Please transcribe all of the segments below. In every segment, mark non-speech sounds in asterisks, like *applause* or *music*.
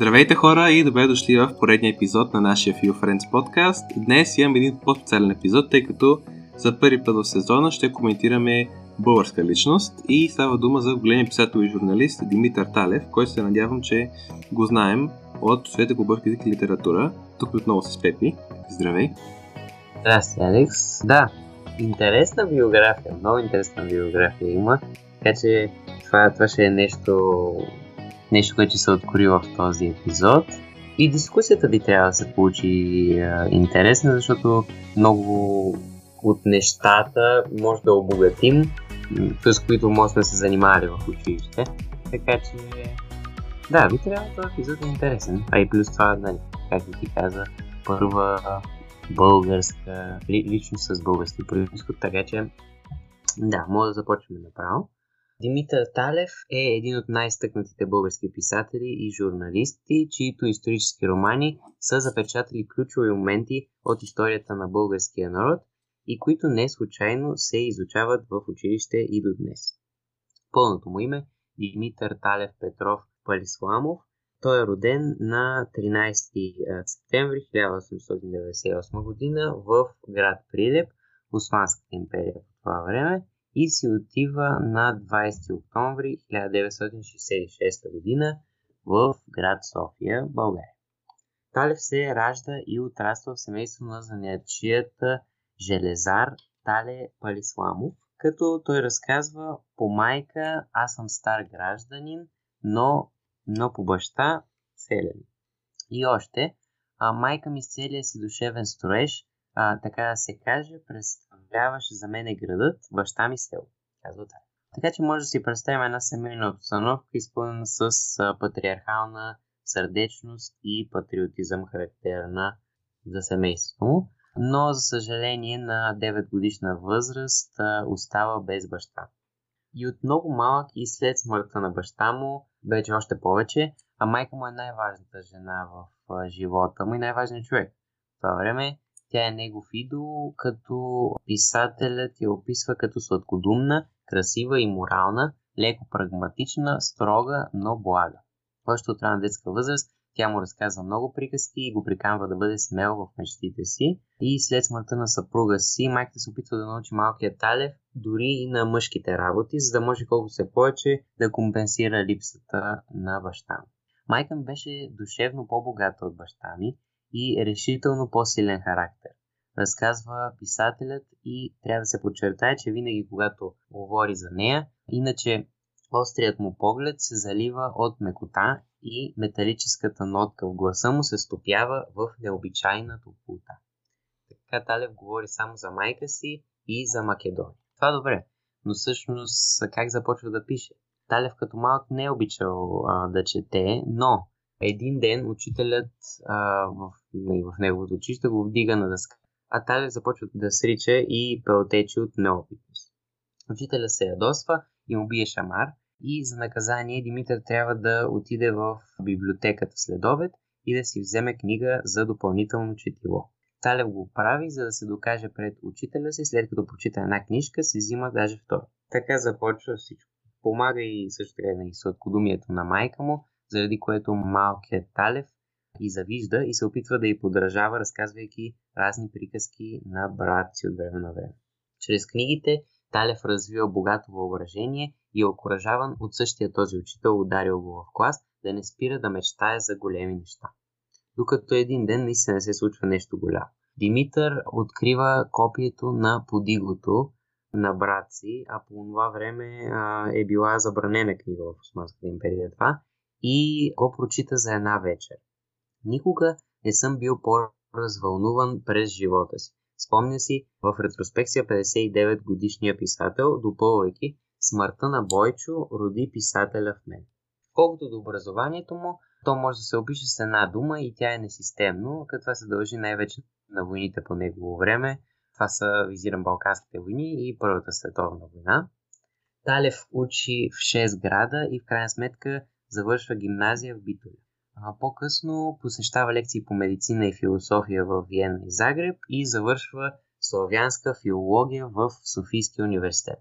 Здравейте хора и добре дошли в поредния епизод на нашия Few Friends подкаст. Днес имам един по-специален епизод, тъй като за първи път в сезона ще коментираме българска личност и става дума за големия писател и журналист Димитър Талев, който се надявам, че го знаем от света по български и литература. Тук отново с Пепи. Здравей! Здрасти, Алекс. Да, интересна биография, много интересна биография има, така че това, това ще е нещо, нещо, което се откори в този епизод. И дискусията би трябва да се получи е, интересна, защото много от нещата може да обогатим, с които може да се занимавали в училище. Така че, да, би трябва този епизод е интересен. А и плюс това, нали, както ти каза, първа българска, лично с български происход, така че, да, може да започнем направо. Димитър Талев е един от най-стъкнатите български писатели и журналисти, чието исторически романи са запечатали ключови моменти от историята на българския народ и които не случайно се изучават в училище и до днес. Пълното му име Димитър Талев Петров Палисламов. Той е роден на 13 септември 1898 година в град Прилеп, Османската империя по това време и си отива на 20 октомври 1966 година в град София, България. Талев се ражда и отраства в семейство на занаячията Железар Тале Палисламов, като той разказва по майка аз съм стар гражданин, но, но по баща селен. И още, а майка ми с целия си душевен строеж, а, така да се каже, представляваше за мен градът, баща ми село, казва така. Така че може да си представим една семейна обстановка, изпълнена с а, патриархална сърдечност и патриотизъм, характерна за семейството му но за съжаление на 9 годишна възраст остава без баща. И от много малък и след смъртта на баща му, вече още повече, а майка му е най-важната жена в живота му и най-важният човек. В това време тя е негов идол, като писателят я описва като сладкодумна, красива и морална, леко прагматична, строга, но блага. Още от рана детска възраст тя му разказва много приказки и го приканва да бъде смел в мечтите си. И след смъртта на съпруга си, майката се опитва да научи малкият Талев дори и на мъжките работи, за да може колкото се повече да компенсира липсата на баща ми. Майка ми беше душевно по-богата от баща ми и решително по-силен характер. Разказва писателят и трябва да се подчертае, че винаги когато говори за нея, иначе острият му поглед се залива от мекота и металическата нотка в гласа му се стопява в необичайна топлота. Така Талев говори само за майка си и за Македония. Това е добре, но всъщност как започва да пише? Талев като малък не е обичал а, да чете, но един ден учителят а, в, не, в неговото училище го вдига на дъска, а Талев започва да срича и пълтечи от неопитност. Учителя се ядосва и му бие шамар, и за наказание Димитър трябва да отиде в библиотеката след обед и да си вземе книга за допълнително четиво. Талев го прави, за да се докаже пред учителя си, след като прочита една книжка, се взима даже втора. Така започва всичко. Помага и също така и сладкодумието на майка му, заради което малкият Талев и завижда и се опитва да й подражава, разказвайки разни приказки на брат си от време на време. Чрез книгите Талев развива богато въображение и е окоръжаван от същия този учител, ударил го в клас, да не спира да мечтае за големи неща. Докато един ден наистина се случва нещо голямо. Димитър открива копието на подигото на брат си, а по това време а, е била забранена книга в Османската империя това, и го прочита за една вечер. Никога не съм бил по-развълнуван през живота си. Спомня си в ретроспекция 59 годишния писател, допълвайки смъртта на Бойчо роди писателя в мен. Колкото до образованието му, то може да се опише с една дума и тя е несистемно, като това се дължи най-вече на войните по негово време. Това са, визирам, Балканските войни и Първата световна война. Талев учи в 6 града и в крайна сметка завършва гимназия в Битоля. А по-късно посещава лекции по медицина и философия в Виена и Загреб и завършва славянска филология в Софийския университет.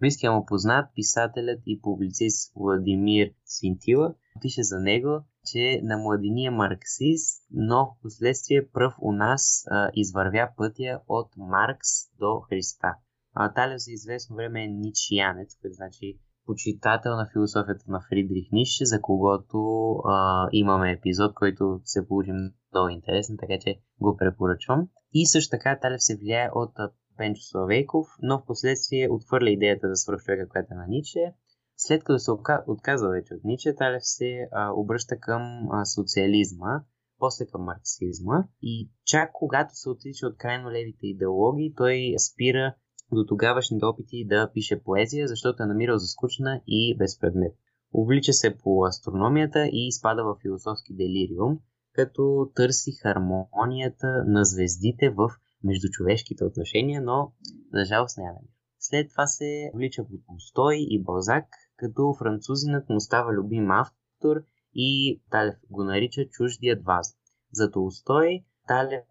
Близкия му познат, писателят и публицист Владимир Свинтила пише за него, че на младения марксист, но в последствие пръв у нас а, извървя пътя от Маркс до Христа. А, Талев за известно време е ничиянец, което значи почитател на философията на Фридрих Нише, за когото а, имаме епизод, който се получи много интересен, така че го препоръчвам. И също така Талев се влияе от Пенчо Славейков, но в последствие отвърля идеята за свръхчовека, която е на Ниче. След като се отказва вече от Ниче, Талев се а, обръща към а, социализма, после към марксизма и чак когато се отрича от крайно левите идеологии, той спира до тогавашните опити да пише поезия, защото е намирал за скучна и безпредмет. Увлича се по астрономията и изпада в философски делириум, като търси хармонията на звездите в междучовешките отношения, но за жалост няма След това се влича по Толстой и Балзак, като французинът му става любим автор и Талев го нарича чуждият ваз. За Толстой Талев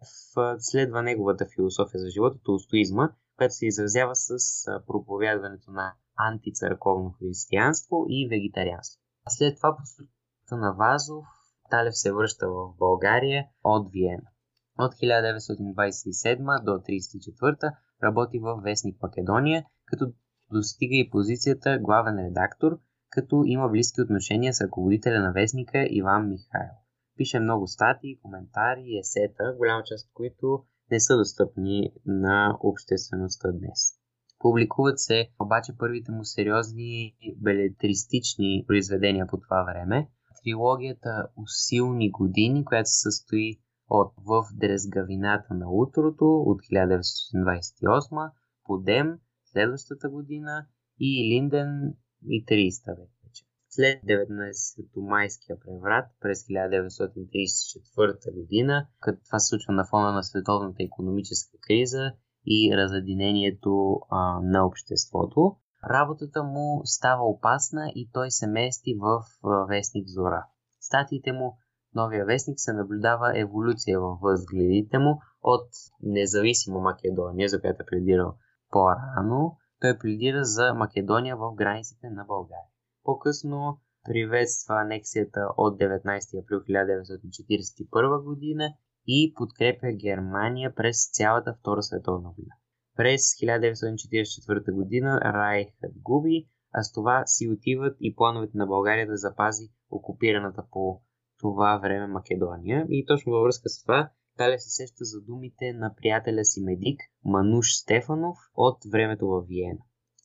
следва неговата философия за живота, толстоизма, която се изразява с проповядването на антицърковно християнство и вегетарианство. След това по на Вазов Талев се връща в България от Виена. От 1927 до 1934 работи в Вестник Македония, като достига и позицията главен редактор, като има близки отношения с ръководителя на Вестника Иван Михайлов. Пише много статии, коментари, есета, голяма част от които не са достъпни на обществеността днес. Публикуват се обаче първите му сериозни белетристични произведения по това време. Трилогията Усилни години, която се състои от В дрезгавината на утрото от 1928, Подем следващата година и Линден и 30 век. След 19-майския преврат през 1934 година, като това се случва на фона на световната економическа криза и разединението а, на обществото, работата му става опасна и той се мести в вестник Зора. Статиите му новия вестник се наблюдава еволюция във възгледите му от независима Македония, за която е пледирал по-рано. Той пледира за Македония в границите на България. По-късно приветства анексията от 19 април 1941 година и подкрепя Германия през цялата Втора световна война. През 1944 година Райхът губи, а с това си отиват и плановете на България да запази окупираната по това време Македония. И точно във връзка с това Талия се сеща за думите на приятеля си медик Мануш Стефанов от времето в Виена.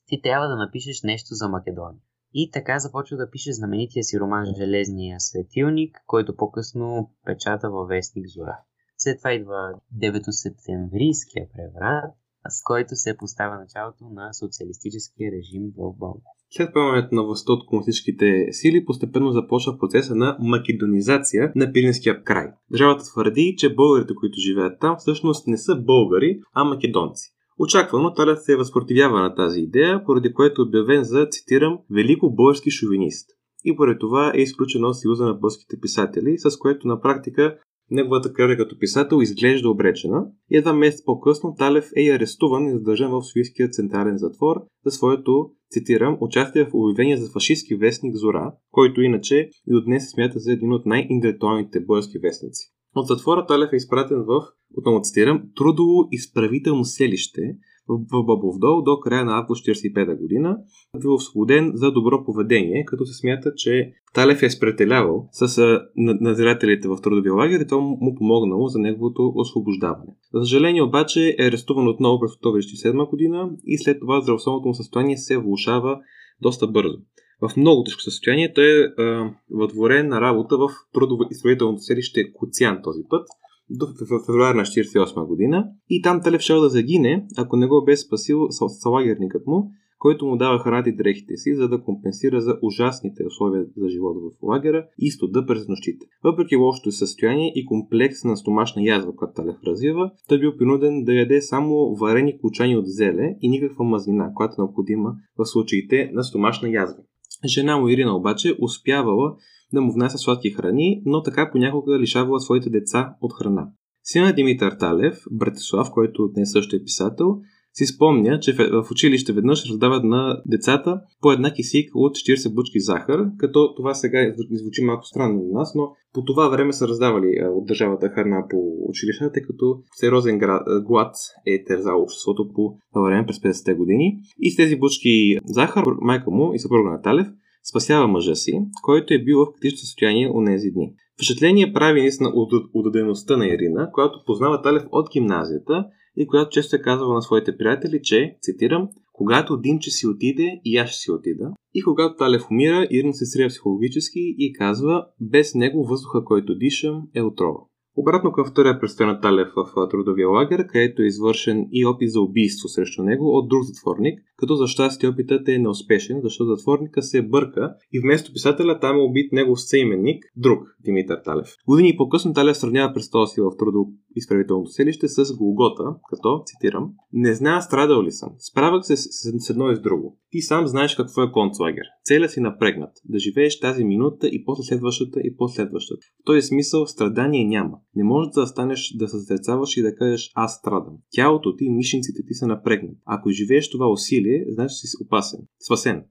Ти трябва да напишеш нещо за Македония. И така започва да пише знаменития си роман Железния светилник, който по-късно печата във вестник Зора. След това идва 9 септемврийския преврат, с който се поставя началото на социалистическия режим в България. След поемането на властта от комунистическите сили, постепенно започва процеса на македонизация на Пиринския край. Държавата твърди, че българите, които живеят там, всъщност не са българи, а македонци. Очаквано Талят се възпротивява на тази идея, поради което е обявен за, цитирам, велико български шовинист. И поради това е изключен от Съюза на българските писатели, с което на практика неговата кариера като писател изглежда обречена и едва месец по-късно Талев е арестуван и задържан в Софийския централен затвор за своето, цитирам, участие в обявение за фашистски вестник Зора, който иначе и до днес се смята за един от най-интелектуалните български вестници. От затвора Талев е изпратен в, отново цитирам, трудово изправително селище в Бабовдол до края на август 1945 година, бил освободен за добро поведение, като се смята, че Талев е спретелявал с надзирателите в трудовия лагер и това му помогнало за неговото освобождаване. За съжаление обаче е арестуван отново през октомври 1947 година и след това здравословното му състояние се влушава доста бързо в много тежко състояние. Той е въдворен на работа в трудово изправителното селище Коцян този път до февруари на 1948 година и там Талев шел да загине, ако не го бе спасил салагерникът му, който му дава храната и дрехите си, за да компенсира за ужасните условия за живота в лагера и студа през нощите. Въпреки лошото състояние и комплекс на стомашна язва, която Талев развива, той бил принуден да яде само варени кучани от зеле и никаква мазнина, която е необходима в случаите на стомашна язва. Жена му Ирина обаче успявала да му внася сладки храни, но така понякога лишавала своите деца от храна. Сина Димитър Талев, Братислав, който днес също е писател, си спомня, че в училище веднъж раздават на децата по една кисик от 40 бучки захар, като това сега звучи малко странно на нас, но по това време са раздавали от държавата храна по училищата, тъй като сериозен глад е тързал обществото по това време през 50-те години. И с тези бучки захар майка му и съпруга Наталев спасява мъжа си, който е бил в критично състояние у нези дни. Впечатление прави наистина удадеността на Ирина, която познава Талев от гимназията и която често е казвала на своите приятели, че, цитирам, когато Димче си отиде, и аз ще си отида. И когато Талев умира, Ирина се срия психологически и казва, без него въздуха, който дишам, е отрова. Обратно към втория престой на Талев в трудовия лагер, където е извършен и опит за убийство срещу него от друг затворник, като за щастие опитът е неуспешен, защото затворника се бърка и вместо писателя там е убит негов съименник, друг Димитър Талев. Години по-късно Талев сравнява престола си в трудово изправителното селище с Голгота, като, цитирам, Не знае страдал ли съм. Справях се с, едно и с друго. Ти сам знаеш какво е концлагер. Целя си напрегнат. Да живееш тази минута и после следващата и после следващата. В този смисъл страдание няма. Не можеш да станеш да съзерцаваш и да кажеш аз страдам. Тялото ти, мишниците ти са напрегнат. Ако живееш това усилие, значи си опасен. Спасен.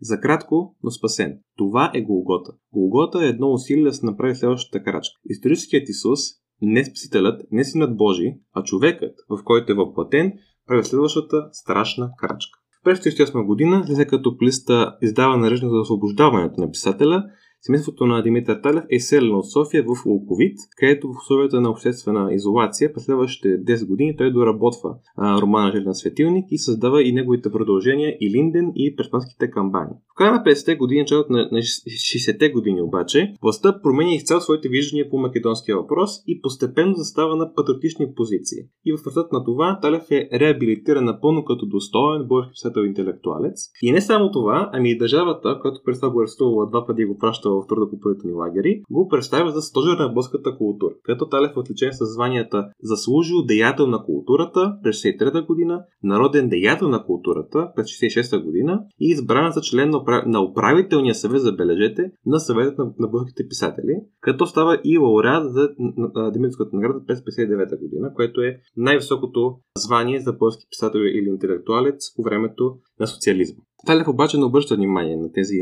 За кратко, но спасен. Това е Голгота. Голгота е едно усилие да се направи следващата крачка. Историческият Исус не спасителят, не синът Божий, а човекът, в който е въплатен, прави следващата страшна крачка. През 1938 година, след като Плиста издава нареждане за освобождаването на писателя, Семейството на Димитър Талев е селено от София в Луковит, където в условията на обществена изолация през следващите 10 години той доработва а, романа Желен светилник и създава и неговите продължения и Линден и Преспанските камбани. В края на 50-те години, началото на, на 60-те години обаче, властта променя изцяло своите виждания по македонския въпрос и постепенно застава на патриотични позиции. И в резултат на това Талев е реабилитиран напълно като достоен български писател интелектуалец. И не само това, ами и държавата, която през това го арестувала два пъти го праща в трудопопорителни лагери, го представя за стожер на българската култура, където Талев отличен с званията заслужил деятел на културата през 63 година, народен деятел на културата през 66 година и избран за член на управителния съвет, забележете, на съветът на, на българските писатели, като става и лауреат за Димитрската награда през 59 година, което е най-високото звание за български писател или интелектуалец по времето на социализма. Талев обаче не обръща внимание на тези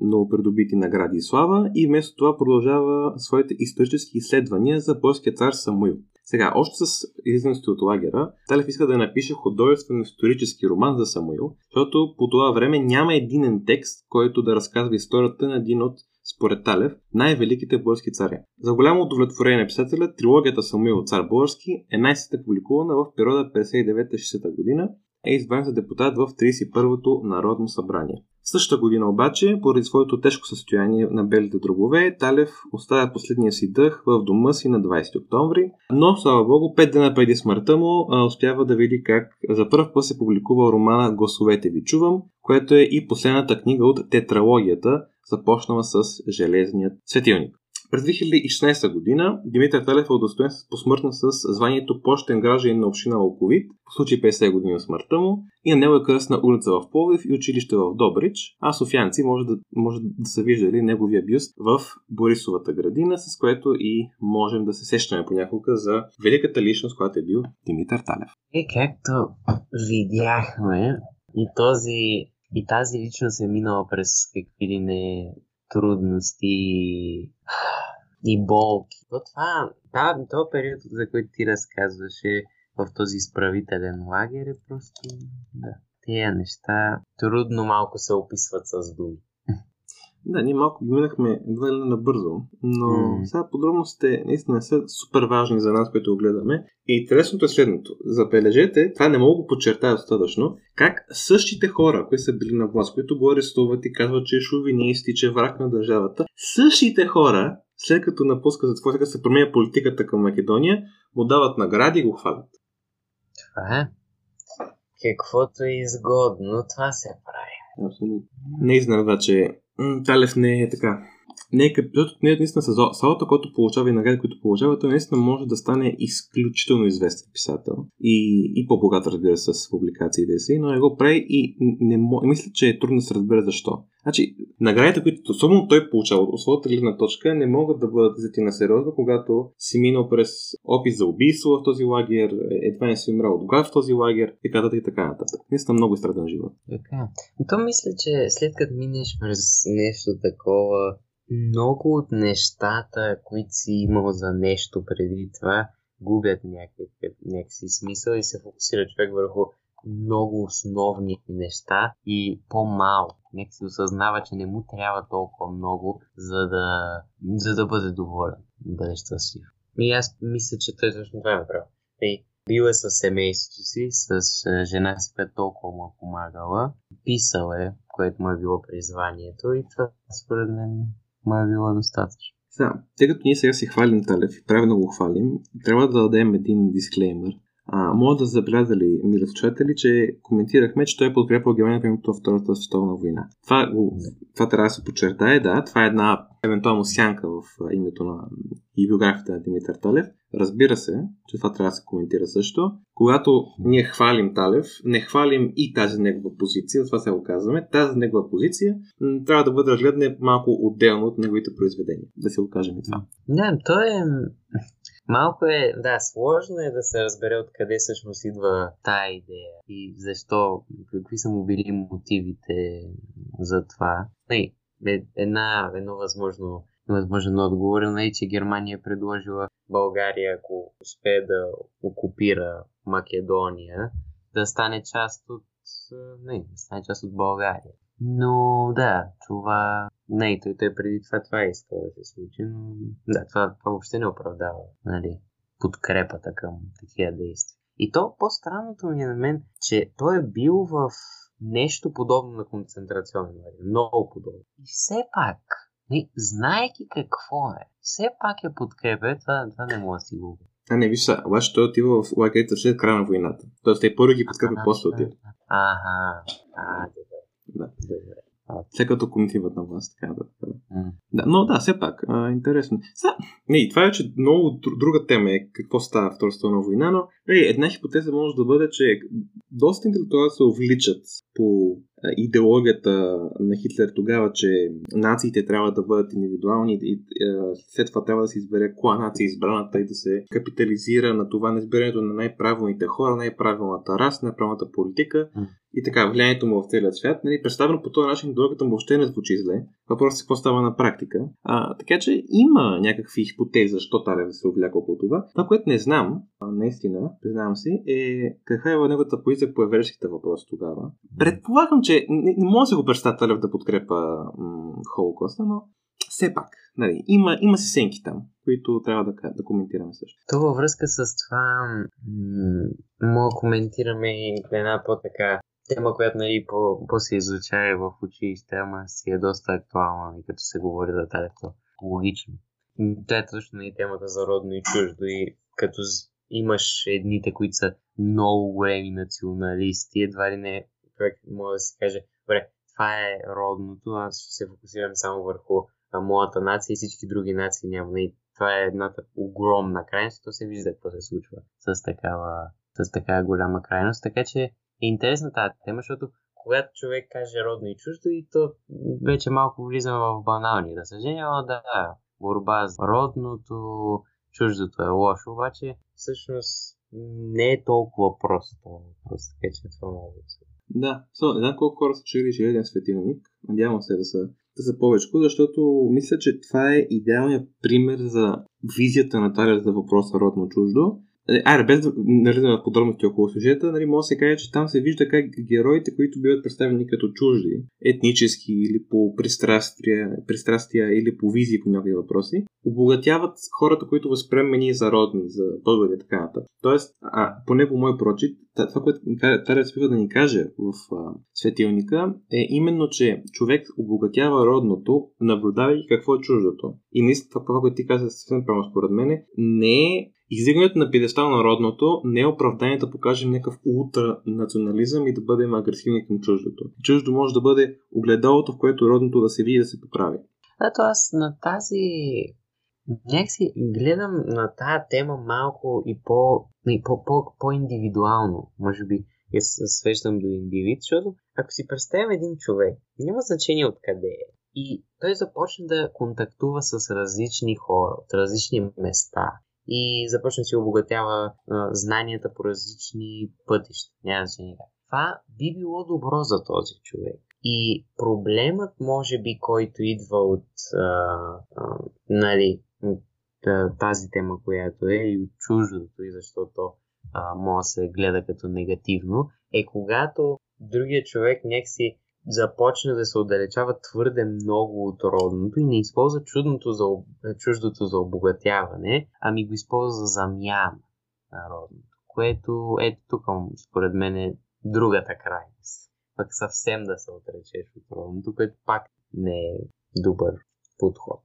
новопридобити награди и слава и вместо това продължава своите исторически изследвания за полския цар Самуил. Сега, още с излизането от лагера, Талев иска да напише художествен исторически роман за Самуил, защото по това време няма единен текст, който да разказва историята на един от според Талев, най-великите български цари. За голямо удовлетворение на писателя, трилогията Самуил цар български е най-сетне публикувана в периода 59-60 година е избран за депутат в 31-то Народно събрание. В същата година обаче, поради своето тежко състояние на белите дробове, Талев оставя последния си дъх в дома си на 20 октомври, но, слава богу, 5 дена преди смъртта му успява да види как за първ път се публикува романа Гласовете ви чувам, което е и последната книга от тетралогията, започнала с Железният светилник. През 2016 година Димитър Талев е удостоен посмъртно с званието почтен гражданин на община Локовит, по случай 50 години от смъртта му, и на него е кръстна улица в Повив и училище в Добрич, а софианци може да, може да са виждали неговия бюст в Борисовата градина, с което и можем да се сещаме понякога за великата личност, която е бил Димитър Талев. И както видяхме, и този и тази личност е минала през какви ли не трудности и болки. То това, да, този период, за който ти разказваше в този изправителен лагер е просто, да, тези неща трудно малко се описват с думи. Да, ние малко ги минахме едва ли набързо, но mm. сега подробностите наистина са супер важни за нас, които го гледаме. И интересното е следното. Забележете, това не мога го подчертая достатъчно, как същите хора, които са били на власт, които го арестуват и казват, че е шовинист и че е враг на държавата, същите хора, след като напуска затвор, след като се променя политиката към Македония, му дават награди и го хвалят. Това е. Каквото е изгодно, това се прави. Абсолютно. Не изненада, че Талев не е защото не наистина с салата, който получава и награди, които получава, той наистина може да стане изключително известен писател. И, и по-богат, разбира се, с публикациите си, но не го прави и не, не, мисля, че е трудно да се разбере защо. Значи, наградите, които особено той получава от своята гледна точка, не могат да бъдат взети на сериозно, когато си минал през опит за убийство в този лагер, едва не си умрал от глад в този лагер, и така и така нататък. Наистина много страден живот. Така. То мисля, че след като минеш през нещо такова, много от нещата, които си имал за нещо преди това, губят някакъв, някакси смисъл и се фокусира човек върху много основни неща и по-малко. Нека си осъзнава, че не му трябва толкова много, за да, за да бъде доволен, да бъде щастлив. И аз мисля, че той точно това е направил. И бил е със семейството си, с жена си, която толкова му е помагала. Писал е, което му е било призванието и това според мен му е било достатъчно. Сега, тъй като ние сега си хвалим Талев и правилно го хвалим, трябва да дадем един дисклеймер. А, може да забелязали, мили слушатели, че коментирахме, че той е подкрепил Германия при Втората световна война. Това, това трябва да се подчертае, да. Това е една евентуално сянка в името на и биографията на Димитър Талев. Разбира се, че това трябва да се коментира също. Когато ние хвалим Талев, не хвалим и тази негова позиция, това се го казваме. Тази негова позиция трябва да бъде разгледана малко отделно от неговите произведения. Да се го кажем и това. Да, то е... Малко е, да, сложно е да се разбере откъде всъщност идва тая идея и защо, какви са му били мотивите за това. Не, една, едно възможно възможен отговор е, че Германия е предложила България, ако успее да окупира Македония, да стане част от не, да стане част от България. Но да, това... Не, той, той преди това това е искал да се случи, но да, това, това въобще не оправдава нали, подкрепата към такива действия. И то по-странното ми е на мен, че той е бил в нещо подобно на концентрационен лагер. Много подобно. И все пак, не, знаеки какво е, все пак я подкрепя, това, това не мога да си го а не, виж обаче той отива в лагерите след края на войната. Тоест те първо ги подкрепя, после отива. Ага, а, добре. Да. Добре. След като комитиват на власт, така да. Mm. да. Но да, все пак, а, интересно. Са, не, това е, че много друга тема е какво става Втората световна война, но не, една хипотеза може да бъде, че доста интелектуали се увличат по идеологията на Хитлер тогава, че нациите трябва да бъдат индивидуални и след това трябва да се избере коя нация е избраната и да се капитализира на това на избирането на най-правилните хора, най-правилната раса, най-правилната политика и така, влиянието му в целия свят. Нали, представено по този начин, идеологията му въобще не звучи зле. Въпросът е какво става на практика. А, така че има някакви хипотези, защо Талев се облякал по това. Това, което не знам, а, наистина, признавам си, е каква е неговата позиция по еврейските въпроси тогава. Предполагам, че не, не може да го представя Талев да подкрепа м- Холокоста, но все пак, нали, има, има си сенки там, които трябва да, да коментираме също. То във връзка с това, м- мога да коментираме една по-така тема, която нали, по, по-се изучава в училище, ама си е доста актуална, и нали, като се говори за талето. Логично. Това е точно и темата за родно и чуждо и като имаш едните, които са много големи националисти, едва ли не човек може да си каже, добре, това е родното, аз ще се фокусирам само върху а, моята нация и всички други нации няма. И това е едната огромна крайност, то се вижда какво се случва с такава, с такава голяма крайност. Така че е интересна тази тема, защото когато човек каже родно и чуждо, и то вече малко влизаме в банални разсъждения, но да, борба за родното, чуждото е лошо, обаче всъщност не е толкова просто. Просто така че това мога да се. Да, so, знам колко хора са чули Железен светилник. Надявам се да са, да са повече, защото мисля, че това е идеалният пример за визията на Талер за въпроса родно чуждо е, айде, без да навлизаме в подробности около сюжета, нали, може да се каже, че там се вижда как героите, които биват представени като чужди, етнически или по пристрастия, пристрастия или по визии по някакви въпроси, обогатяват хората, които възприемаме ние за родни, за българи и така нататък. Тоест, а, поне по мой прочит, това, което Таря спива да ни каже в а, светилника, е именно, че човек обогатява родното, наблюдавайки какво е чуждото. И наистина това, което ти каза съвсем прямо според мен, не е Издигането на пидестал на родното не е оправдание да покажем някакъв ултранационализъм и да бъдем агресивни към чуждото. Чуждо може да бъде огледалото, в което родното да се види и да се поправи. Да, то аз на тази... Някакси гледам на тази тема малко и по, и по, по, по-индивидуално, може би я свеждам до индивид, защото ако си представим един човек, няма значение откъде е. И той започна да контактува с различни хора от различни места и започна да си обогатява а, знанията по различни пътища. Няма значение. Това би било добро за този човек. И проблемът, може би, който идва от а, а, нали, тази тема, която е, и от чуждото, и защото а, може да се гледа като негативно, е когато другия човек някакси започне да се отдалечава твърде много от родното и не използва чудното за, чуждото за обогатяване, ами го използва за замяна на родното. Което ето тук, според мен, е другата крайност. Пък съвсем да се отречеш от родното, което пак не е добър подход.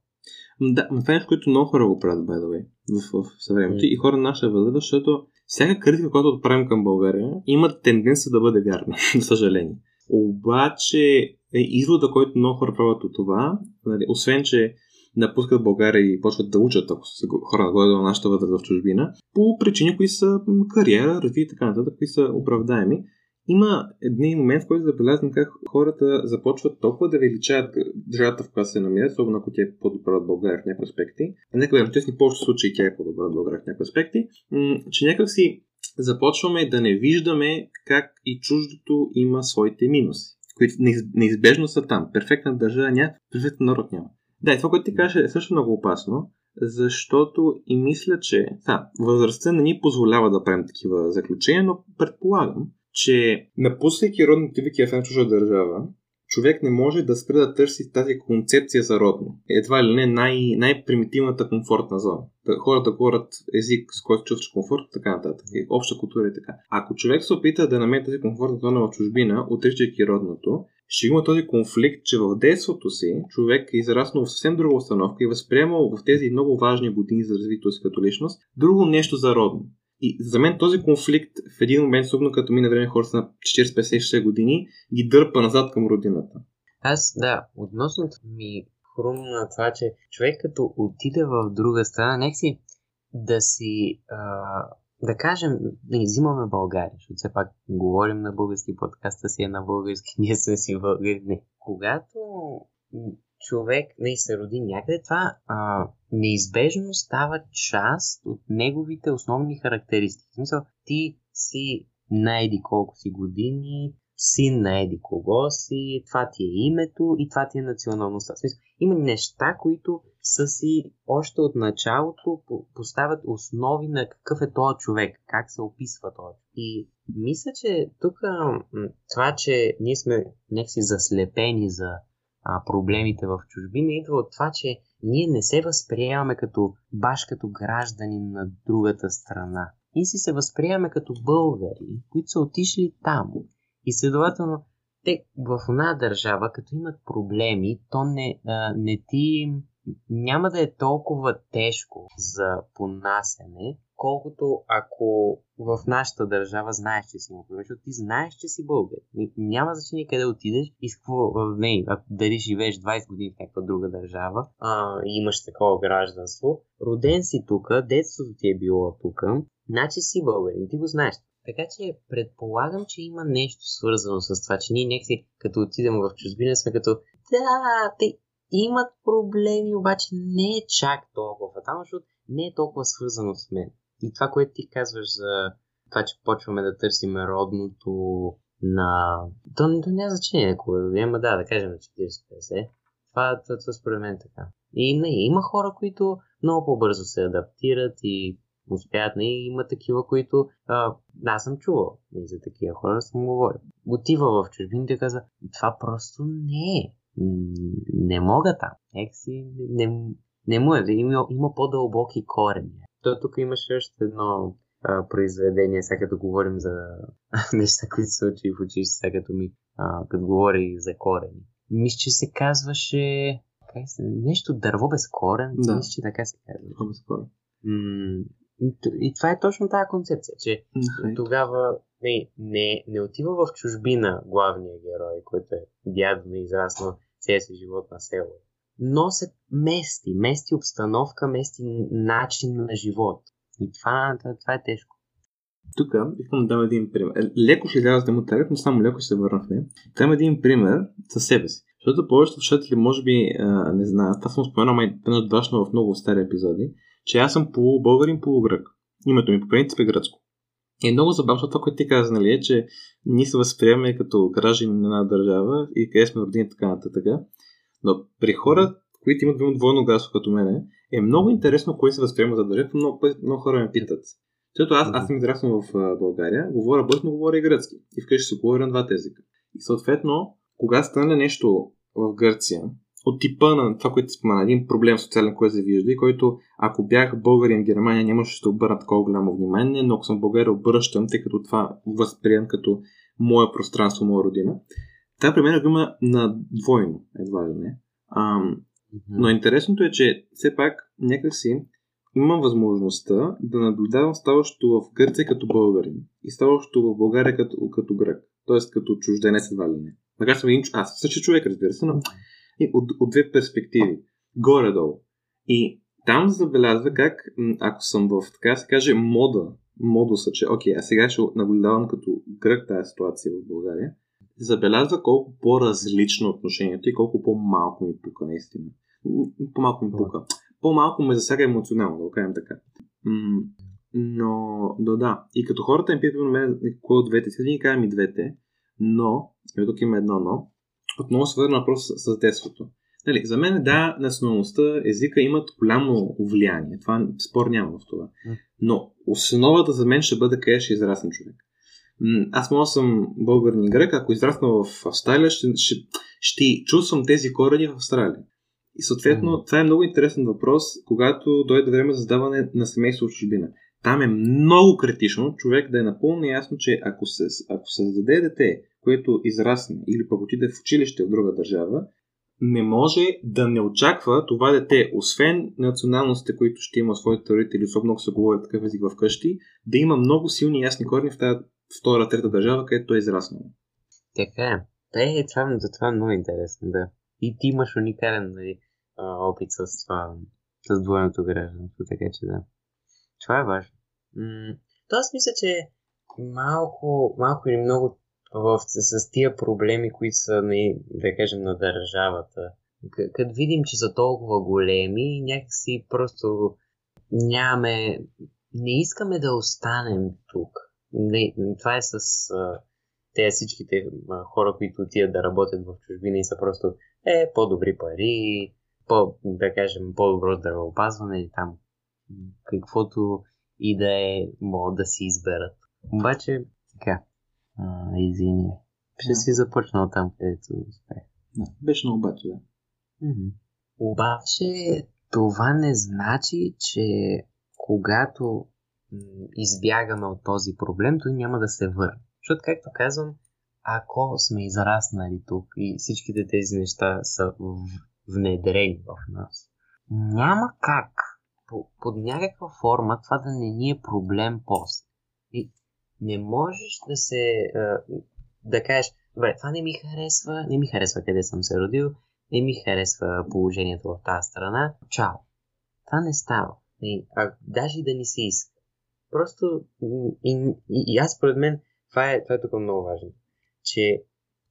Да, това е нещо, което много хора го правят, by the way, в, в съвремето. Mm. И хора на наша възраст, защото всяка критика, която отправим към България, има тенденция да бъде вярна, *laughs* за съжаление. Обаче, е, извода, който много хора правят от това, нали, освен, че напускат България и почват да учат, ако са хора на нашата възраст в чужбина, по причини, които са кариера, развитие и така нататък, които са оправдаеми, има един момент, в който забелязвам как хората започват толкова да величаят държавата, в която се намират, особено ако тя е по-добра от България в някакви аспекти. А нека бъдем честни, в повечето случаи тя е по-добра от България в някакви аспекти, че някак си започваме да не виждаме как и чуждото има своите минуси, които неизбежно са там. Перфектна държава няма, перфектен народ няма. Да, и това, което ти кажеш е също много опасно, защото и мисля, че да, възрастта не ни позволява да правим такива заключения, но предполагам, че напускайки родните вики в една чужа държава, човек не може да спре да търси тази концепция за родно. Едва ли не най- най-примитивната комфортна зона. Хората говорят език, с който чувстваш комфорт така нататък. И обща култура и така. Ако човек се опита да намери тази комфортна зона в чужбина, отричайки родното, ще има този конфликт, че в детството си човек е израснал в съвсем друга установка и възприемал в тези много важни години за развитието си като личност друго нещо за родно. И за мен този конфликт в един момент, особено като мина време хората на 40-50 години, ги дърпа назад към родината. Аз, да, относно ми хрумна това, че човек като отиде в друга страна, нека си да си, а, да кажем, не взимаме България, защото все пак говорим на български подкаста си е на български, *laughs* ние сме си българи. Не. Когато човек не се роди някъде, това а, неизбежно става част от неговите основни характеристики. В смисъл, ти си найди колко си години, син на еди кого си, това ти е името и това ти е националността. Смисъл, има неща, които са си още от началото поставят основи на какъв е този човек, как се описва той. И мисля, че тук това, че ние сме някакси заслепени за а, проблемите в чужбина идва от това, че ние не се възприемаме като баш като граждани на другата страна. Ние си се възприемаме като българи, които са отишли там. И следователно, те в една държава, като имат проблеми, то не, а, не ти няма да е толкова тежко за понасене, колкото ако в нашата държава знаеш, че си му защото ти знаеш, че си българ. Няма значение къде отидеш и не, дали живееш 20 години в някаква друга държава а, имаш такова гражданство. Роден си тук, детството ти е било тук, значи си българин, ти го знаеш. Така че предполагам, че има нещо свързано с това, че ние някакси като отидем в чужбина сме като да, те имат проблеми, обаче не е чак толкова там, защото не е толкова свързано с мен. И това, което ти казваш за това, че почваме да търсим родното на... То, то няма значение, ако има, да, да кажем 40-50. Това, това, това според мен е така. И не, има хора, които много по-бързо се адаптират и успяват. Не, има такива, които а, аз съм чувал и за такива хора съм говорил. Отива в чужбините и казва, това просто не е. Не мога там. Екси, не, не му е. Има, има по-дълбоки корени. То тук имаше още едно а, произведение, сега като говорим за *laughs* неща, които се учи в училище, сега като ми а, като говори за корени. Мисля, че се казваше как се, нещо дърво без корен. Да. Мисля, че така се казва. Дърво без корен. М- и това е точно тази концепция, че okay. тогава не, не, не отива в чужбина главния герой, който е дядо на израснал целия си живот на село. но се мести, мести обстановка, мести начин на живот. И това, това, е тежко. Тук искам да дам един пример. Е, леко ще изляза с демотарят, но само леко ще се върна в нея. Дам един пример със себе си. Защото повечето слушатели може би а, не знаят, това съм споменал май веднъж в много стари епизоди, че аз съм полубългарин, полугрък. Името ми по принцип е гръцко. И е много забавно, това, което ти каза, нали, е, че ние се възприемаме като граждани на една държава и къде сме родини така нататък. Но при хора, които имат двойно гражданство като мене, е много интересно кое се възприема за държава. Много, много хора ме питат. Защото аз, аз съм израснал в България, говоря бързо, говоря и гръцки. И вкъщи се говоря на двата езика. И съответно, когато стане нещо в Гърция, от типа на това, което спомена, един проблем социален, който се вижда и който, ако бях българин в Германия, нямаше да обърна такова голямо внимание, но ако съм България, обръщам, тъй като това възприем като мое пространство, моя родина. Та при мен го има на двойно, едва ли не. Ам, но интересното е, че все пак някакси имам възможността да наблюдавам ставащото в Гърция като българин и ставащото в България като, като грък. Тоест като чужденец едва ли не. Макар съм един, аз същия човек, разбира се, но и от, от две перспективи. Горе-долу. И там забелязва как, ако съм в, така се каже, мода, модуса, че окей, а сега ще наблюдавам като грък тази ситуация в България, забелязва колко по-различно е отношението и колко по-малко ми пука наистина. По-малко ми пука. По-малко ме засяга емоционално, да го кажем така. но, но да. И като хората ми питат на мен кой от двете, сега винаги казвам и двете, но, тук има едно но, отново се върна въпрос с, с детството. Нали, за мен, да, националността, езика имат голямо влияние. Това спор няма в това. Но основата за мен ще бъде къде ще израсне човек. Аз мога съм българин и грек, ако израсна в Австралия, ще, ще, ще чувствам тези корени в Австралия. И съответно, mm. това е много интересен въпрос, когато дойде време за създаване на семейство в чужбина. Там е много критично човек да е напълно ясно, че ако се, ако се зададе дете, което израсне или пък отиде в училище в друга държава, не може да не очаква това дете, освен националностите, които ще има своите родители, особено ако се говори такъв език вкъщи, да има много силни и ясни корени в тази втора, трета държава, където е израснало. Така е. Е, това, това е много интересно, да. И ти имаш уникален нали, опит с това, с двойното гражданство, така че да. Това е важно. М- то аз мисля, че малко, малко или много в, с тия проблеми, които са, да кажем, на държавата, като видим, че са толкова големи, някакси просто нямаме, не искаме да останем тук. Не, това е с те всичките хора, които отидат да работят в чужбина и са просто е, по-добри пари, по, да кажем, по-добро здравеопазване или там каквото и да е, могат да си изберат. Обаче, така, а, извини. Ще си започнал там, където успех. Да, беше на обаче, да. Mm-hmm. Обаче, това не значи, че когато избягаме от този проблем, той няма да се върне. Защото, както казвам, ако сме израснали тук и всичките тези неща са внедрени в нас, няма как под някаква форма това да не ни е проблем после. И не можеш да се. да кажеш, добре, това не ми харесва, не ми харесва къде съм се родил, не ми харесва положението в тази страна. Чао. Това не става. И, а, даже и да ни се иска. Просто и, и, и аз според мен това е, това е тук много важно. Че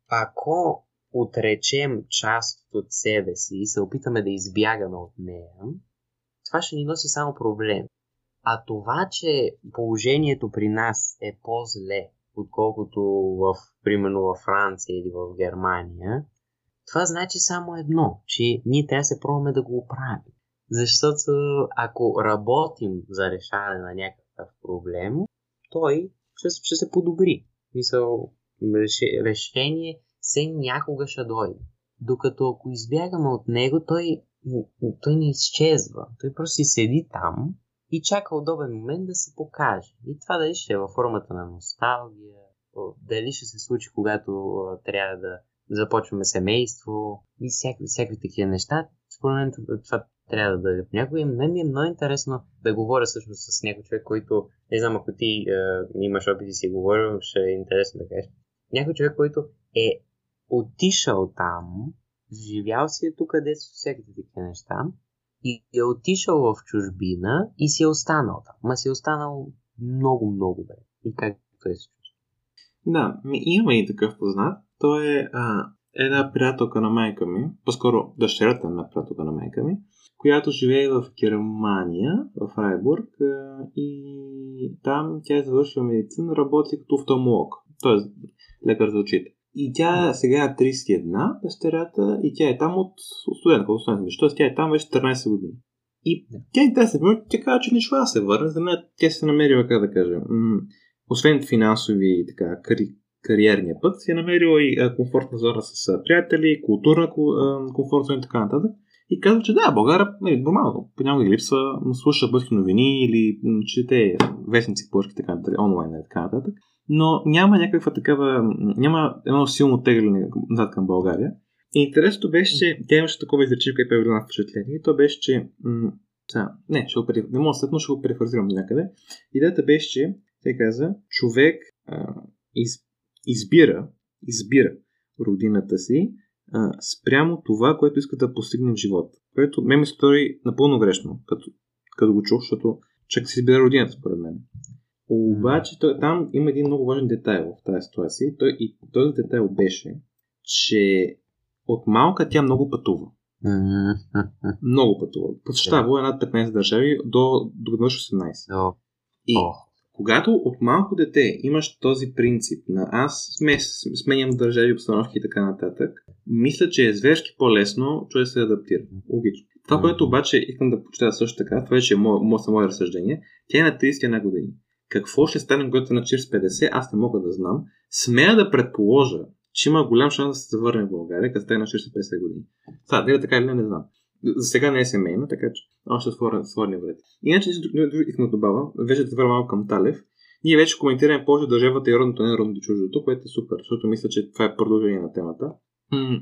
ако отречем част от себе си и се опитаме да избягаме от нея, това ще ни носи само проблем. А това, че положението при нас е по-зле, отколкото в, примерно във Франция или в Германия, това значи само едно, че ние трябва се пробваме да го оправим. Защото ако работим за решаване на някакъв проблем, той ще, ще се подобри. Мисъл, решение се някога ще дойде. Докато ако избягаме от него, той, той не изчезва. Той просто си седи там и чака удобен момент да се покаже. И това дали ще е във формата на носталгия, дали ще се случи, когато трябва да започваме семейство и всякакви, всякакви такива неща. Според мен това трябва да даде някой. Мен ми е много интересно да говоря всъщност с някой човек, който, не знам, ако ти е, имаш опит и си говорил, ще е интересно да кажеш. Някой човек, който е отишъл там, живял си е тук, където са всякакви такива неща и е отишъл в чужбина и си е останал там. Ма си е останал много, много бе. И как той се? Да, ми, има и такъв познат. Той е а, една приятелка на майка ми, по-скоро дъщерята на приятелка на майка ми, която живее в Германия, в Райбург и там тя е завършила медицина, работи като офталмолог, т.е. лекар за очите. И тя сега е 31, дъщерята, и тя е там от студентка, от студентка. Тоест тя е там вече 14 години. И тя е интересна, тя казва, че не ще да се върне, за нея тя се намерила, как да кажа, м- освен финансови така, кари, кариерния път, си е намерила и а, комфортна зона с приятели, културна комфортна и така нататък. И казва, че да, България е нормално. Понякога ги липсва, слуша бъдски новини или чете вестници, поръчки, така онлайн и така нататък. Но няма някаква такава, няма едно силно тегляне назад към България. И интересното беше, че тя имаше такова изречение, което е на впечатление. И то беше, че м- са, не, ще го периф... не мога след, но ще го префразирам някъде. Идеята беше, че тя каза, човек а, из, избира, избира родината си а, спрямо това, което иска да постигне в живота. Което ме ми стори напълно грешно, като, като го чух, защото човек си избира родината, според мен. Обаче той, там има един много важен детайл в тази ситуация. Той, и този детайл беше, че от малка тя много пътува. много пътува. Посещава една 15 държави до, до 18. И когато от малко дете имаш този принцип на аз сменям държави, обстановки и така нататък, мисля, че е зверски по-лесно човек се адаптира. Логично. Това, което обаче искам да почитая също така, това е, че е мое, мое, мое разсъждение, тя е на 31 години. Какво ще стане, когато е на 40-50, аз не мога да знам. Смея да предположа, че има голям шанс да се завърне в България, като стане на 40-50 години. Това, дали така или не, не знам. За сега не е семейна, така че още свърне вред. Иначе, искам да добавя, вече да малко към Талев. Ние вече коментираме повече държавата и родното, не родното чуждото, което е супер, защото мисля, че това е продължение на темата. М-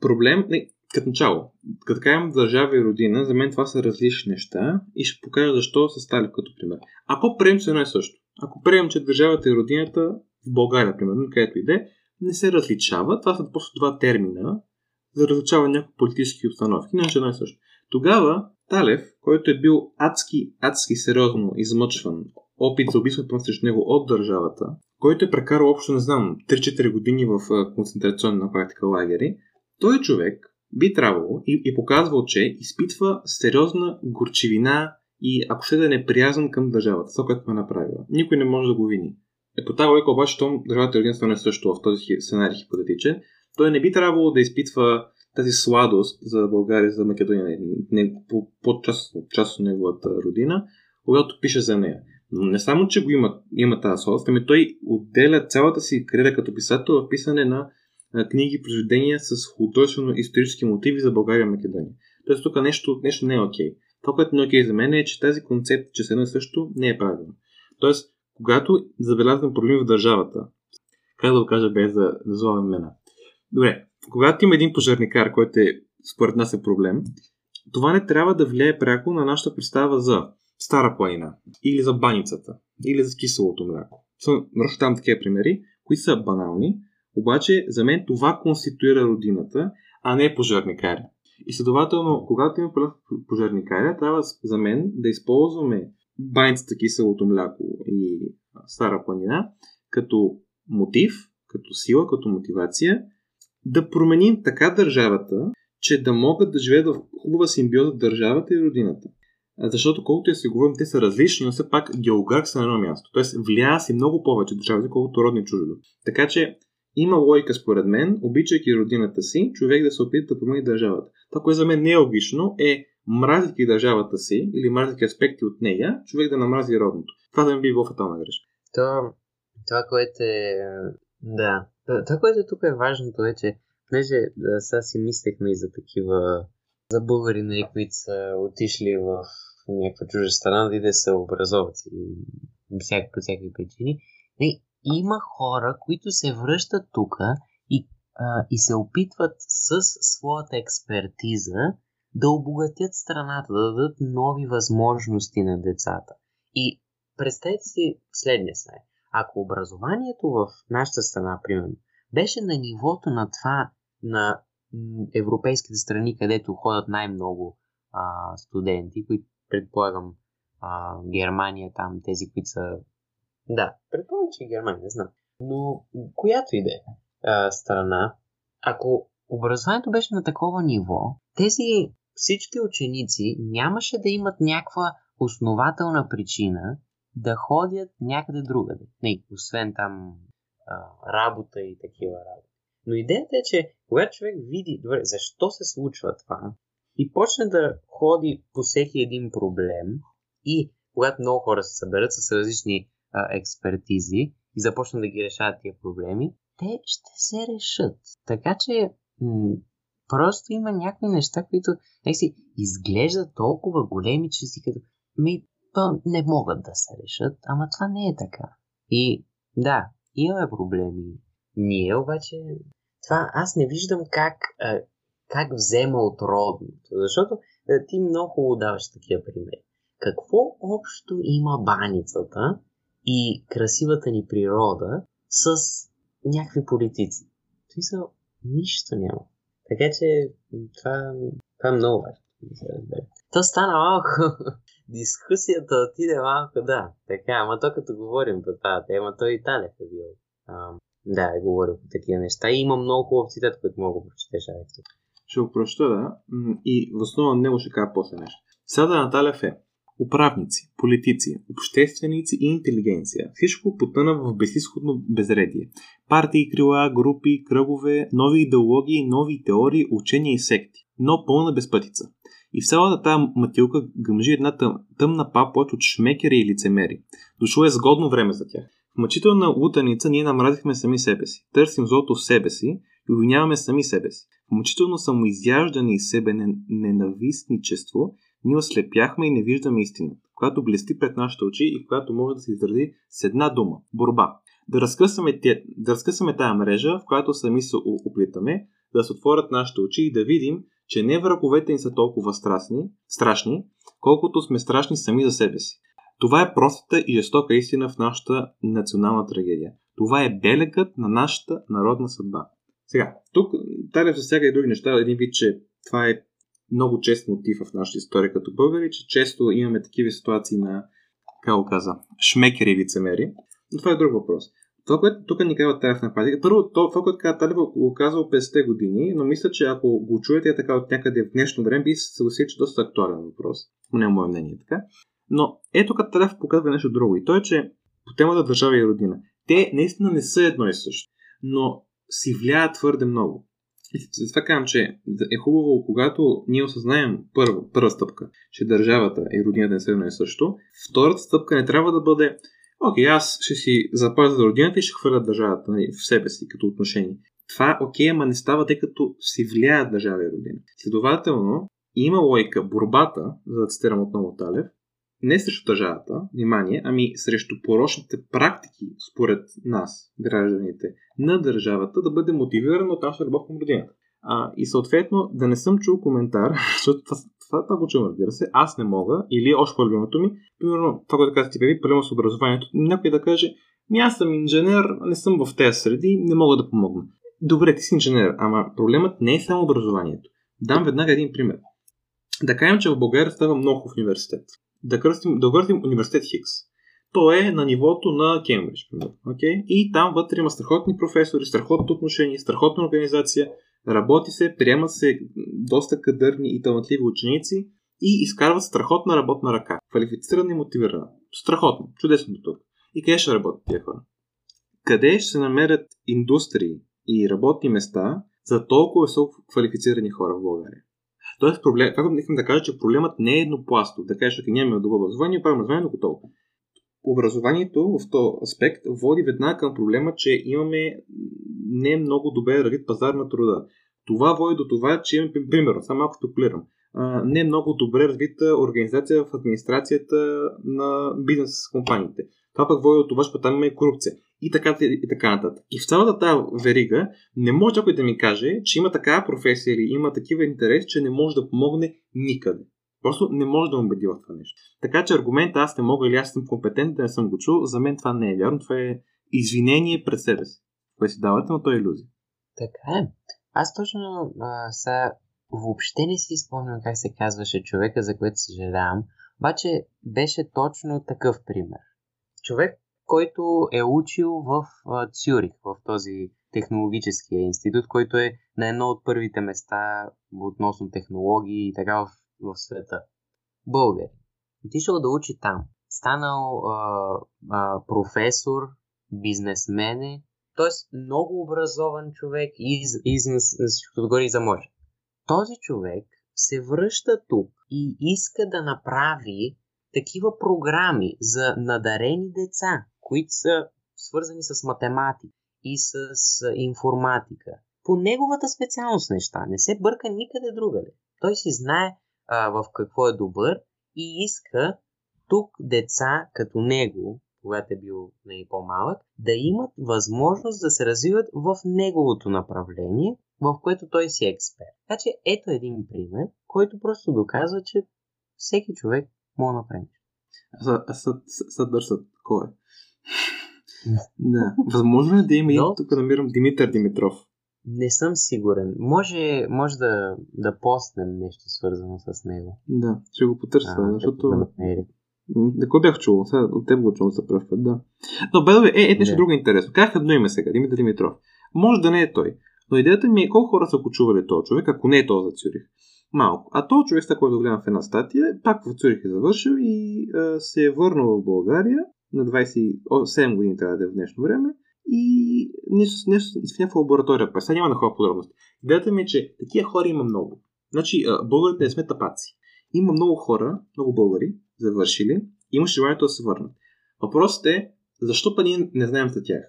проблем, като начало, като кажем държава и родина, за мен това са различни неща и ще покажа защо са стали като пример. Ако приемем се едно и също, ако приемем, че държавата и родината в България, примерно, където иде, не се различават, това са просто два термина за различаване на някои политически обстановки, не едно и също. Тогава Талев, който е бил адски, адски сериозно измъчван, опит за убийството срещу него от държавата, който е прекарал общо, не знам, 3-4 години в концентрационна практика лагери, той човек би трябвало и, и показвал, че изпитва сериозна горчивина и ако ще да е неприязан към държавата, това, което е направила. Никой не може да го вини. Е по тази логика обаче, том държавата единствено е също в този сценарий хипотетичен. Той не би трябвало да изпитва тази сладост за България, за Македония, не, по, по част от неговата родина, когато пише за нея. Но не само, че го има, има тази сладост, ами той отделя цялата си кариера като писател в писане на книги, произведения с художествено-исторически мотиви за България и Македония. Тоест тук нещо, нещо не е окей. Okay. Това, което не е окей okay за мен е, че тази концепт, че едно също, не е правилно. Тоест, когато забелязвам проблеми в държавата, как да го кажа без да назовавам имена. Добре, когато има един пожарникар, който е според нас е проблем, това не трябва да влияе пряко на нашата представа за Стара планина, или за баницата, или за киселото мляко. Съм там такива примери, които са банални, обаче за мен това конституира родината, а не пожарникари. И следователно, когато има пожарникаря, трябва за мен да използваме баницата киселото мляко и стара планина като мотив, като сила, като мотивация, да променим така държавата, че да могат да живеят в хубава симбиоза държавата и родината. Защото колкото и си говорим, те са различни, но все пак географ са на едно място. Тоест влияе си много повече държавите, колкото родни чуждо. Така че има логика според мен, обичайки родината си, човек да се опита да промени държавата. Това, което за мен не е логично, е мразики държавата си или мразики аспекти от нея, човек да намрази родното. Това да ми би било фатална грешка. То, това, което е... Да. Това, което тук е важното е, че понеже сега си мислехме и за такива за българи, нали, които са отишли в някаква чужа страна да да се образоват и всяка, по всякакви причини. Нали, има хора, които се връщат тук и, и се опитват с своята експертиза да обогатят страната, да дадат нови възможности на децата. И представете си следния слайд. Ако образованието в нашата страна, примерно, беше на нивото на това на европейските страни, където ходят най-много а, студенти, които предполагам а, Германия, там тези, които са... Да, предполагам, че Германия, не знам. Но която и да е страна, ако образованието беше на такова ниво, тези всички ученици нямаше да имат някаква основателна причина да ходят някъде другаде. Не, освен там а, работа и такива работи. Но идеята е, че когато човек види, добре, защо се случва това, и почне да ходи по всеки един проблем, и когато много хора се съберат с различни а, експертизи и започнат да ги решават тия проблеми, те ще се решат. Така че м- просто има някои неща, които си изглеждат толкова големи, че си като ми, то не могат да се решат, ама това не е така. И да, имаме проблеми. Ние обаче, това аз не виждам как, а, как взема от родното. Защото а, ти много хубаво даваш такива примери. Какво общо има баницата и красивата ни природа с някакви политици? са нищо няма. Така че това, това е много важно. То стана малко. *laughs* Дискусията отиде малко, да. Така, ама то като говорим по тази тема, той и Талев е бил. Да, е говорил по такива неща. И има много хубав цитат, който мога да прочетеш. Ще го прочета, да. И в основа него ще кажа после нещо. Сада на Талев е Управници, политици, общественици и интелигенция. Всичко потъна в безисходно безредие. Партии, крила, групи, кръгове, нови идеологии, нови теории, учения и секти. Но пълна безпътица. И в цялата тази матилка гъмжи една тъм, тъмна паплът от шмекери и лицемери. Дошло е сгодно време за тях. В мъчителна лутаница ние намразихме сами себе си. Търсим злото в себе си и обвиняваме сами себе си. В мъчително самоизяждане и себе ненавистничество ние ослепяхме и не виждаме истината, която блести пред нашите очи и която може да се изрази с една дума – борба. Да разкъсваме, да разкъсваме тая мрежа, в която сами се оплитаме, да се отворят нашите очи и да видим, че не враговете ни са толкова страшни, страшни, колкото сме страшни сами за себе си. Това е простата и жестока истина в нашата национална трагедия. Това е белегът на нашата народна съдба. Сега, тук Талев засяга и други неща. Един вид, че това е много чест мотив в нашата история като българи, че често имаме такива ситуации на, как го каза, шмекери и лицемери. Но това е друг въпрос. Това, което тук ни казва Талев на практика, първо, това, което казва Талев, го казва 50-те години, но мисля, че ако го чуете е така от някъде в днешно време, би се съгласил, че е доста актуален въпрос. Поне мое мнение така. Но ето като Талев показва нещо друго. И то е, че по темата държава и родина. Те наистина не са едно и също, но си влияят твърде много. И затова казвам, че е хубаво, когато ние осъзнаем първо, първа стъпка, че държавата и родината не са едно и също. Втората стъпка не трябва да бъде окей, аз ще си запазя родината и ще хвърля държавата нали, в себе си като отношение. Това окей, ама не става, тъй като си влияят държава и родина. Следователно, има лойка борбата, за да цитирам отново Талев, не срещу държавата, внимание, ами срещу порочните практики, според нас, гражданите, на държавата, да бъде мотивирана от нашата любов към родината. А, и съответно, да не съм чул коментар, *laughs* защото това, това, това го чувам, разбира се, аз не мога, или още по-любимото ми, примерно, това, което каза ти, беби, проблема с образованието, някой да каже, ми аз съм инженер, не съм в тези среди, не мога да помогна. Добре, ти си инженер, ама проблемът не е само образованието. Дам веднага един пример. Да кажем, че в България става много в университет да, кръстим, да въртим университет Хикс. То е на нивото на Кембридж. Okay? И там вътре има страхотни професори, страхотно отношение, страхотна организация, работи се, приемат се доста кадърни и талантливи ученици и изкарват страхотна работна ръка. Квалифицирана и мотивирана. Страхотно. Чудесно тук. И къде ще работят тия хора? Къде ще се намерят индустрии и работни места за толкова високо квалифицирани хора в България? Тоест, проблем, това искам да кажа, че проблемът не е еднопластов. Да кажеш, че нямаме добро образование, правим образование, готово. Образованието в този аспект води веднага към проблема, че имаме не много добре развит пазар на труда. Това води до това, че имаме, примерно, само малко спекулирам, не много добре развита организация в администрацията на бизнес компаниите. Това пък води до това, че там има и корупция и така, и така нататък. И в цялата тази верига не може някой да ми каже, че има такава професия или има такива интерес, че не може да помогне никъде. Просто не може да убеди в това нещо. Така че аргумента аз не мога или аз съм компетентен не съм го чул, за мен това не е вярно. Това е извинение пред себе си, което си давате, но то е иллюзия. Така е. Аз точно а, са, въобще не си спомням как се казваше човека, за което съжалявам, обаче беше точно такъв пример. Човек, който е учил в Цюрих, в този технологическия институт, който е на едно от първите места относно технологии и така в, в света. Българи. Отишъл да учи там. Станал а, а, професор, бизнесмен е, т.е. много образован човек и, и, отгоре и за може. Този човек се връща тук и иска да направи такива програми за надарени деца, които са свързани с математика и с информатика. По неговата специалност неща. Не се бърка никъде другаде. Той си знае а, в какво е добър и иска тук деца като него, когато е бил не нали, по-малък, да имат възможност да се развиват в неговото направление, в което той си е експерт. Така че ето един пример, който просто доказва, че всеки човек може да направи. Съдърсът, кой е? *laughs* Да. Възможно е да има Но... и тук намирам Димитър Димитров. Не съм сигурен. Може, може да, да постнем нещо свързано с него. Да, ще го потърся, а, защото... Да кой бях чул? Сега от теб го чул за първ път, да. Но, бедове, е, е нещо друго интересно. Как едно име сега? Димитър Димитров. Може да не е той. Но идеята ми е колко хора са го чували този човек, ако не е този за Цюрих. Малко. А този човек, който гледам в една статия, пак в Цюрих е завършил и а, се е върнал в България на 27 години трябва да е в днешно време и нещо, нещо в някаква лаборатория. Па сега няма да ходя подробности. Идеята ми е, че такива хора има много. Значи, българите не сме тапаци. Има много хора, много българи, завършили, имаше желанието да се върнат. Въпросът е, защо па ние не знаем за тях?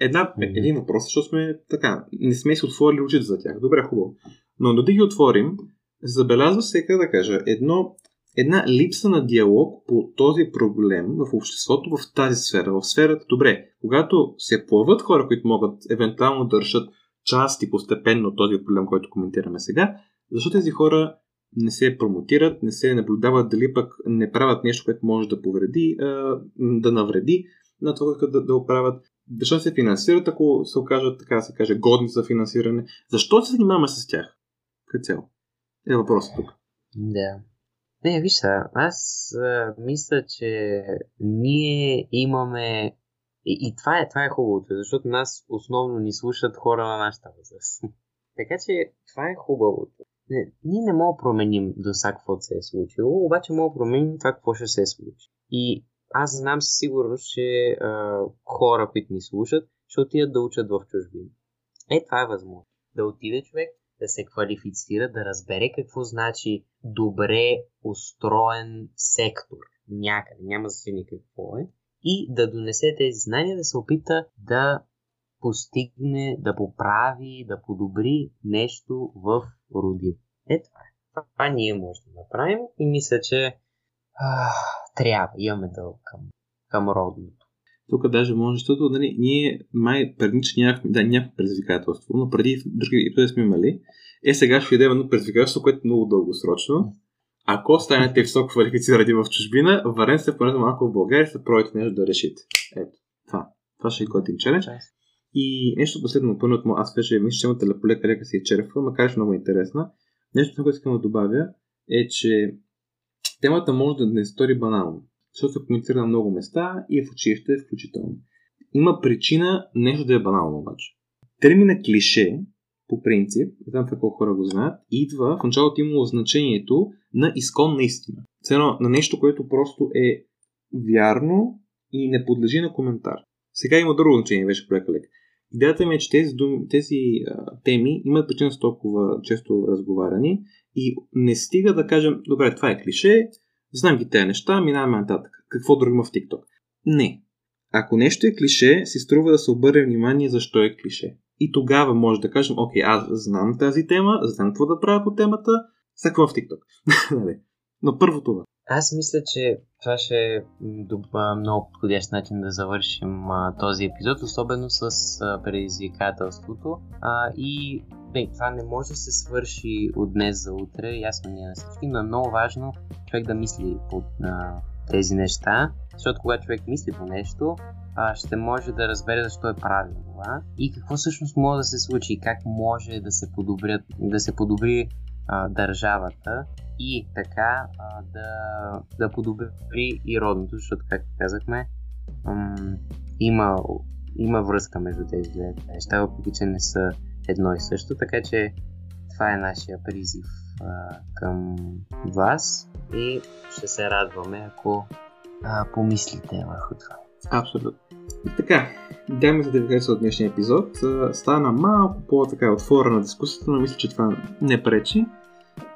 Една, един въпрос, защото сме така, не сме си отворили очите за тях. Добре, хубаво. Но да ги отворим, забелязва се, как да кажа, едно една липса на диалог по този проблем в обществото в тази сфера, в сферата. Добре, когато се появят хора, които могат евентуално да решат части постепенно от този проблем, който коментираме сега, защо тези хора не се промотират, не се наблюдават дали пък не правят нещо, което може да повреди, да навреди на това как да, да оправят. Защо се финансират, ако се окажат, така да се каже, годни за финансиране? Защо се занимаваме с тях? Като цяло? Е въпросът тук. Да. Не, виж са, аз а, мисля, че ние имаме... И, и това, е, това е хубавото, защото нас основно ни слушат хора на нашата възраст. *laughs* така че това е хубавото. Не, ние не можем да променим до сега какво се е случило, обаче можем да променим това какво ще се случи. И аз знам със сигурност, че а, хора, които ни слушат, ще отидат да учат в чужбина. Е, това е възможно. Да отиде човек, да се квалифицира, да разбере какво значи добре устроен сектор някъде, няма значение какво е, и да донесе тези знания, да се опита да постигне, да поправи, да подобри нещо в родина. Е, това е. Това, ние можем да направим и мисля, че а, трябва, имаме дълг към, към родното. Тук даже може, защото нали, ние май преди, нямахме, да, нямахме предизвикателство, но преди други епизоди сме имали. Е, сега ще идем едно предизвикателство, което е много дългосрочно. Ако станете високо квалифицирани в чужбина, варен се поне малко в България, се пробвайте нещо да решите. Ето, това. Това ще е готин челендж. И нещо последно, пълно от аз вече мисля, че темата полека лека си е черпва, макар че много интересна. Нещо, което искам да добавя, е, че темата може да не стори банално защото се комуницира на много места и е в училище включително. Има причина нещо да е банално обаче. Термина клише, по принцип, знам колко хора го знаят, идва в началото имало значението на изконна истина. Цено на нещо, което просто е вярно и не подлежи на коментар. Сега има друго значение, беше проекта лек. Идеята ми е, че тези, думи, тези а, теми имат причина с толкова често разговаряни и не стига да кажем, добре, това е клише, Знам ги тези неща, минаваме нататък. Какво друго има в TikTok? Не. Ако нещо е клише, си струва да се обърне внимание защо е клише. И тогава може да кажем, окей, аз знам тази тема, знам какво да правя по темата, сега в TikTok. *laughs* Нали? Но първо това. Аз мисля, че това ще е много подходящ начин да завършим а, този епизод, особено с а, предизвикателството. А, и не, това не може да се свърши от днес за утре, ясно ние на всички, но е много важно човек да мисли по, тези неща, защото когато човек мисли по нещо, а, ще може да разбере защо е правил това и какво всъщност може да се случи, как може да се, подобрят, да се подобри а, държавата и така а, да, да подобри и родното, защото, както казахме, ам, има, има връзка между тези две неща, въпреки че не са едно и също, така че това е нашия призив а, към вас и ще се радваме, ако а, помислите върху това. Абсолютно. И така, даме за да ви хареса от днешния епизод. Стана малко по-така отворена дискусията, но мисля, че това не пречи.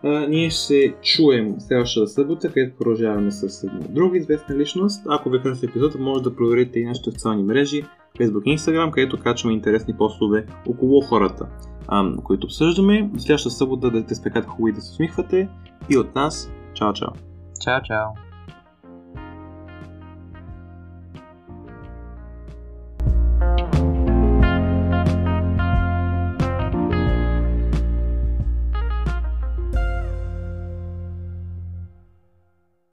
А, ние ще се чуем следващата събота, където продължаваме с една друга известна личност. Ако ви хареса епизода, може да проверите и нашите социални мрежи, Facebook и Instagram, където качваме интересни постове около хората, които обсъждаме. Следващата събота да те спекат хубави да се усмихвате и от нас. Чао, чао! Чао, чао!